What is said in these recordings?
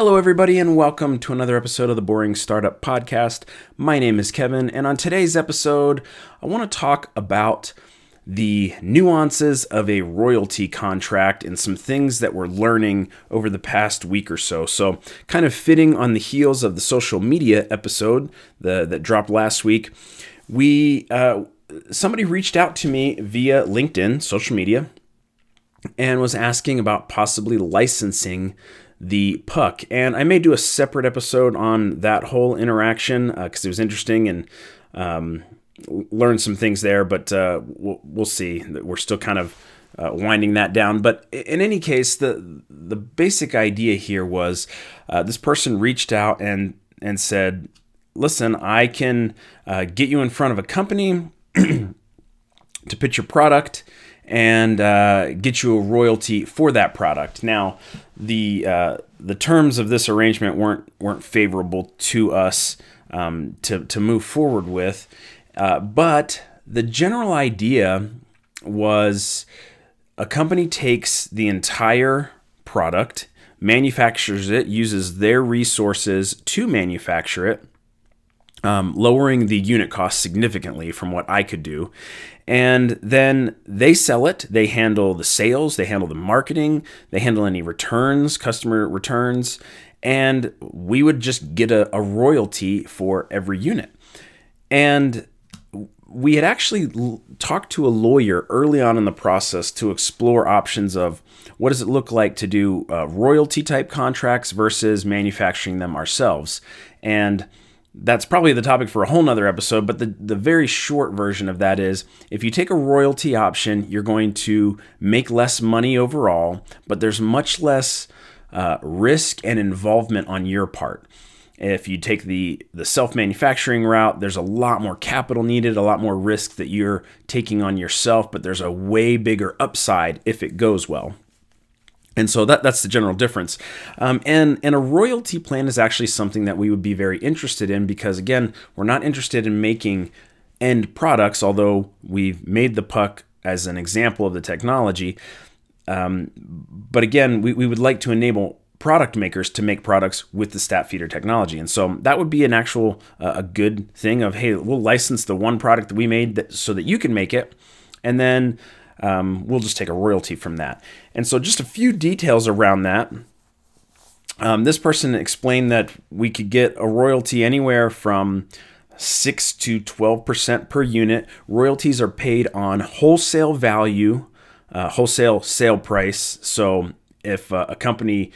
Hello, everybody, and welcome to another episode of the Boring Startup Podcast. My name is Kevin, and on today's episode, I want to talk about the nuances of a royalty contract and some things that we're learning over the past week or so. So, kind of fitting on the heels of the social media episode the, that dropped last week, we uh, somebody reached out to me via LinkedIn, social media, and was asking about possibly licensing the puck. And I may do a separate episode on that whole interaction because uh, it was interesting and um, learned some things there, but uh, we'll, we'll, see. We're still kind of uh, winding that down. But in any case, the the basic idea here was uh, this person reached out and and said, "Listen, I can uh, get you in front of a company to pitch your product." And uh, get you a royalty for that product. Now, the uh, the terms of this arrangement weren't weren't favorable to us um, to to move forward with, uh, but the general idea was a company takes the entire product, manufactures it, uses their resources to manufacture it, um, lowering the unit cost significantly from what I could do. And then they sell it. They handle the sales, they handle the marketing, they handle any returns, customer returns, and we would just get a, a royalty for every unit. And we had actually talked to a lawyer early on in the process to explore options of what does it look like to do uh, royalty type contracts versus manufacturing them ourselves. And that's probably the topic for a whole nother episode, but the, the very short version of that is if you take a royalty option, you're going to make less money overall, but there's much less uh, risk and involvement on your part. If you take the, the self manufacturing route, there's a lot more capital needed, a lot more risk that you're taking on yourself, but there's a way bigger upside if it goes well. And so that, that's the general difference. Um, and, and a royalty plan is actually something that we would be very interested in because, again, we're not interested in making end products, although we've made the puck as an example of the technology. Um, but again, we, we would like to enable product makers to make products with the stat feeder technology and so that would be an actual uh, a good thing of hey we'll license the one product that we made that, so that you can make it and then um, we'll just take a royalty from that. And so, just a few details around that. Um, this person explained that we could get a royalty anywhere from 6 to 12% per unit. Royalties are paid on wholesale value, uh, wholesale sale price. So, if uh, a company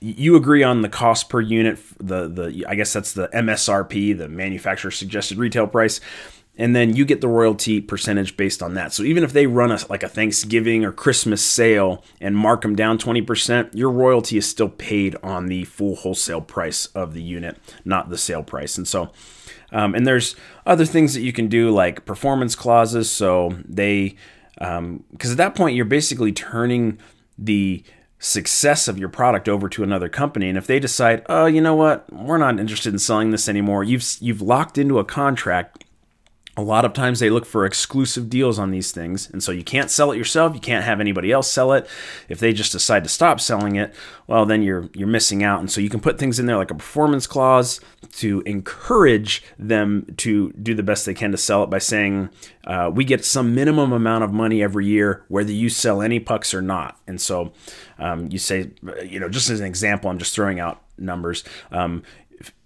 you agree on the cost per unit the the I guess that's the MSRP the manufacturer suggested retail price and then you get the royalty percentage based on that. So even if they run a like a Thanksgiving or Christmas sale and mark them down 20%, your royalty is still paid on the full wholesale price of the unit, not the sale price. And so um, and there's other things that you can do like performance clauses. So they because um, at that point you're basically turning the success of your product over to another company and if they decide oh you know what we're not interested in selling this anymore you've you've locked into a contract a lot of times they look for exclusive deals on these things and so you can't sell it yourself you can't have anybody else sell it. If they just decide to stop selling it well then you're you're missing out and so you can put things in there like a performance clause to encourage them to do the best they can to sell it by saying uh, we get some minimum amount of money every year whether you sell any pucks or not. And so um, you say you know just as an example i'm just throwing out numbers um,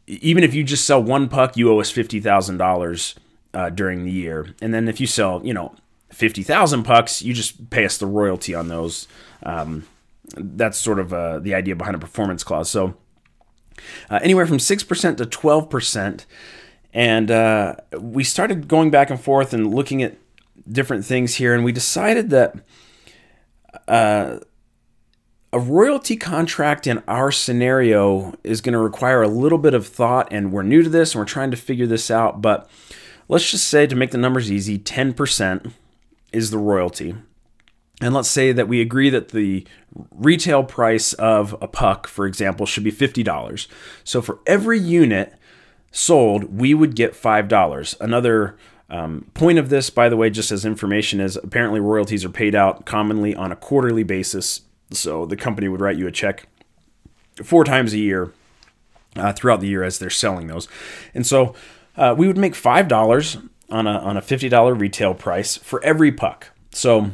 even if you just sell one puck you owe us $50000 uh, during the year. And then if you sell, you know, 50,000 pucks, you just pay us the royalty on those. Um, that's sort of uh, the idea behind a performance clause. So uh, anywhere from 6% to 12%. And uh, we started going back and forth and looking at different things here. And we decided that uh, a royalty contract in our scenario is going to require a little bit of thought. And we're new to this and we're trying to figure this out. But let's just say to make the numbers easy, 10% is the royalty. And let's say that we agree that the retail price of a puck, for example, should be $50. So for every unit sold, we would get $5. Another um, point of this, by the way, just as information, is apparently royalties are paid out commonly on a quarterly basis. So the company would write you a check four times a year uh, throughout the year as they're selling those. And so uh, we would make five dollars on a on a fifty dollar retail price for every puck. So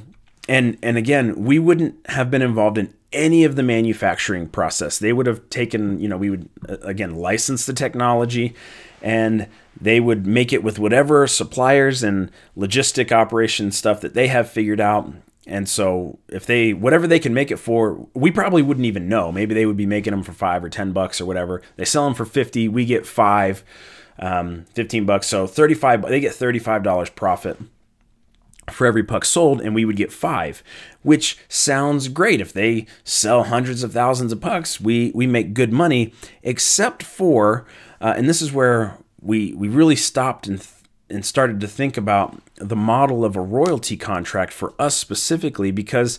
and and again, we wouldn't have been involved in any of the manufacturing process. They would have taken, you know, we would uh, again license the technology and they would make it with whatever suppliers and logistic operation stuff that they have figured out. And so if they whatever they can make it for, we probably wouldn't even know. Maybe they would be making them for 5 or 10 bucks or whatever. They sell them for 50, we get 5 um, 15 bucks. So 35 they get $35 profit for every puck sold, and we would get five, which sounds great. If they sell hundreds of thousands of pucks, we we make good money. Except for, uh, and this is where we we really stopped and. Th- and started to think about the model of a royalty contract for us specifically because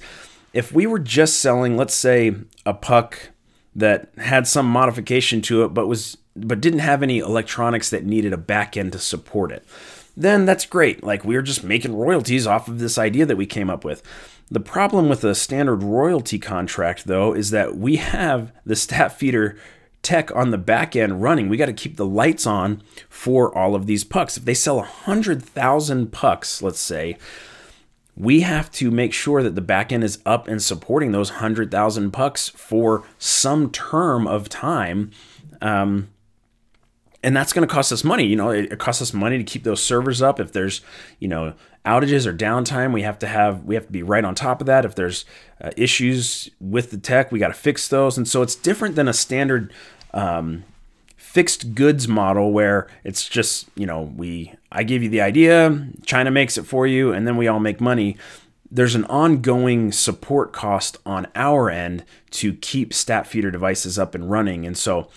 if we were just selling let's say a puck that had some modification to it but was but didn't have any electronics that needed a back end to support it then that's great. Like we're just making royalties off of this idea that we came up with. The problem with a standard royalty contract, though, is that we have the stat feeder tech on the back end running. We got to keep the lights on for all of these pucks. If they sell 100,000 pucks, let's say, we have to make sure that the back end is up and supporting those 100,000 pucks for some term of time. Um, and that's going to cost us money. You know, it, it, costs us money to keep those servers up. If there's, you know, outages or downtime, we have to have we have to be right on top of that. If there's uh, issues with the tech, we got to fix those. And so it's different than a standard um, fixed goods model where it's just, you know, we I give you the idea, China makes it for you, and then we all make money. There's an ongoing support cost on our end to keep stat feeder devices up and running, and so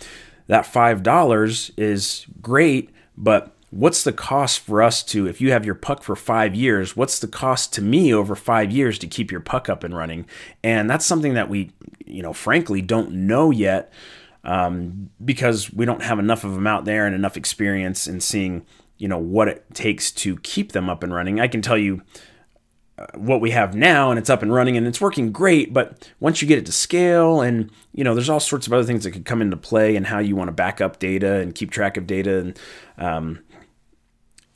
that $5 is great, but what's the cost for us to, if you have your puck for five years, what's the cost to me over five years to keep your puck up and running? And that's something that we, you know, frankly don't know yet um, because we don't have enough of them out there and enough experience in seeing, you know, what it takes to keep them up and running. I can tell you what we have now and it's up and running and it's working great but once you get it to scale and you know there's all sorts of other things that could come into play and how you want to back up data and keep track of data and um,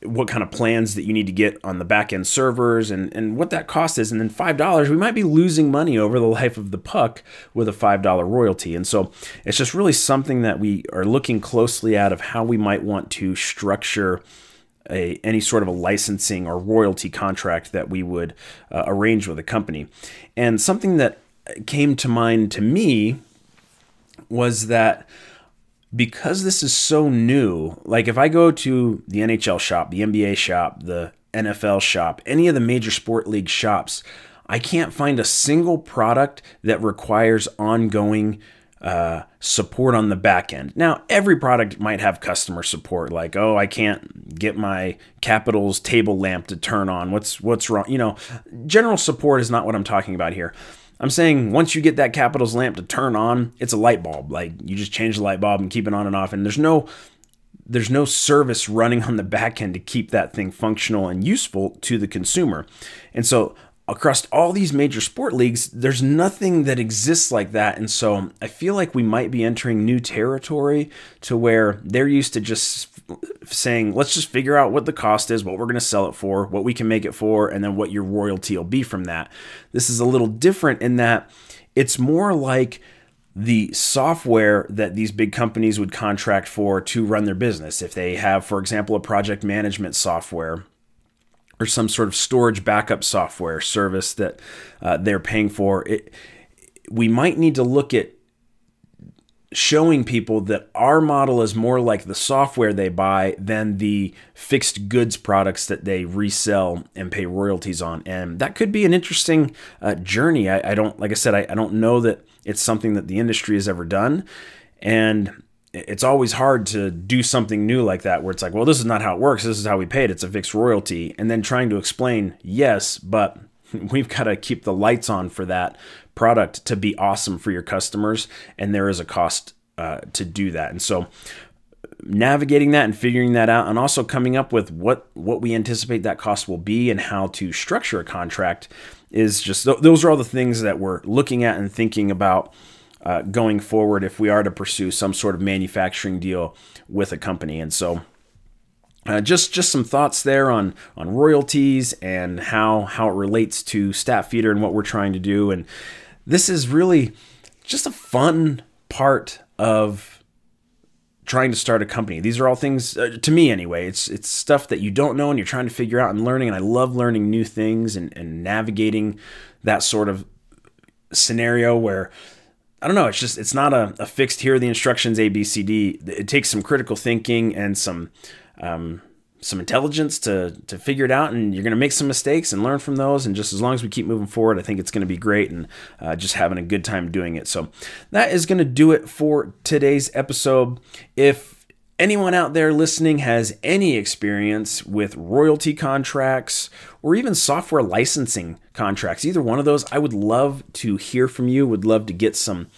what kind of plans that you need to get on the back end servers and, and what that cost is and then five dollars we might be losing money over the life of the puck with a five dollar royalty and so it's just really something that we are looking closely at of how we might want to structure a, any sort of a licensing or royalty contract that we would uh, arrange with a company. And something that came to mind to me was that because this is so new, like if I go to the NHL shop, the NBA shop, the NFL shop, any of the major sport league shops, I can't find a single product that requires ongoing uh, support on the back end. Now, every product might have customer support, like, oh, I can't get my Capitals table lamp to turn on. What's what's wrong? You know, general support is not what I'm talking about here. I'm saying once you get that Capitals lamp to turn on, it's a light bulb. Like you just change the light bulb and keep it on and off, and there's no there's no service running on the back end to keep that thing functional and useful to the consumer. And so across all these major sport leagues, there's nothing that exists like that. And so I feel like we might be entering new territory to where they're used to just saying, let's just figure out what the cost is, what we're going to sell it for, what we can make it for, and then what your royalty will be from that. This is a little different in that it's more like the software that these big companies would contract for to run their business. If they have, for example, a project management software or some sort of storage backup software service that uh, they're paying for, it, we might need to look at showing people that our model is more like the software they buy than the fixed goods products that they resell and pay royalties on. And that could be an interesting uh, journey. I, I, don't, like I said, I, I don't know that it's something that the industry has ever done. And it's always hard to do something new like that where it's like, well, this is not how it works. This is how we pay it. It's a fixed royalty. And then trying to explain, yes, but we've got to keep the lights on for that product to be awesome for your customers. And there is a cost uh, to do that. And so navigating that and figuring that out and also coming up with what what we anticipate that cost will be and how to structure a contract is just those are all the things that we're looking at and thinking about uh, going forward if we are to pursue some sort of manufacturing deal with a company. And so, uh, just just some thoughts there on on royalties and how how it relates to Stat Feeder and what we're trying to do. And this is really just a fun part of trying to start a company. These are all things uh, to me anyway. It's it's stuff that you don't know and you're trying to figure out and learning. And I love learning new things and, and navigating that sort of scenario where I don't know. It's just it's not a, a fixed here the instructions A B C D. It takes some critical thinking and some um, some intelligence to to figure it out, and you're going to make some mistakes and learn from those. And just as long as we keep moving forward, I think it's going to be great, and uh, just having a good time doing it. So that is going to do it for today's episode. If anyone out there listening has any experience with royalty contracts or even software licensing contracts, either one of those, I would love to hear from you. Would love to get some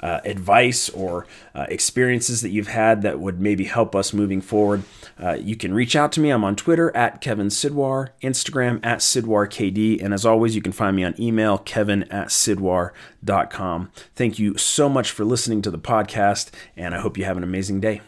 uh, advice or uh, experiences that you've had that would maybe help us moving forward, uh, you can reach out to me. I'm on Twitter at Kevin Sidwar, Instagram at SidwarKD, and as always, you can find me on email, kevin at sidwar.com. Thank you so much for listening to the podcast, and I hope you have an amazing day.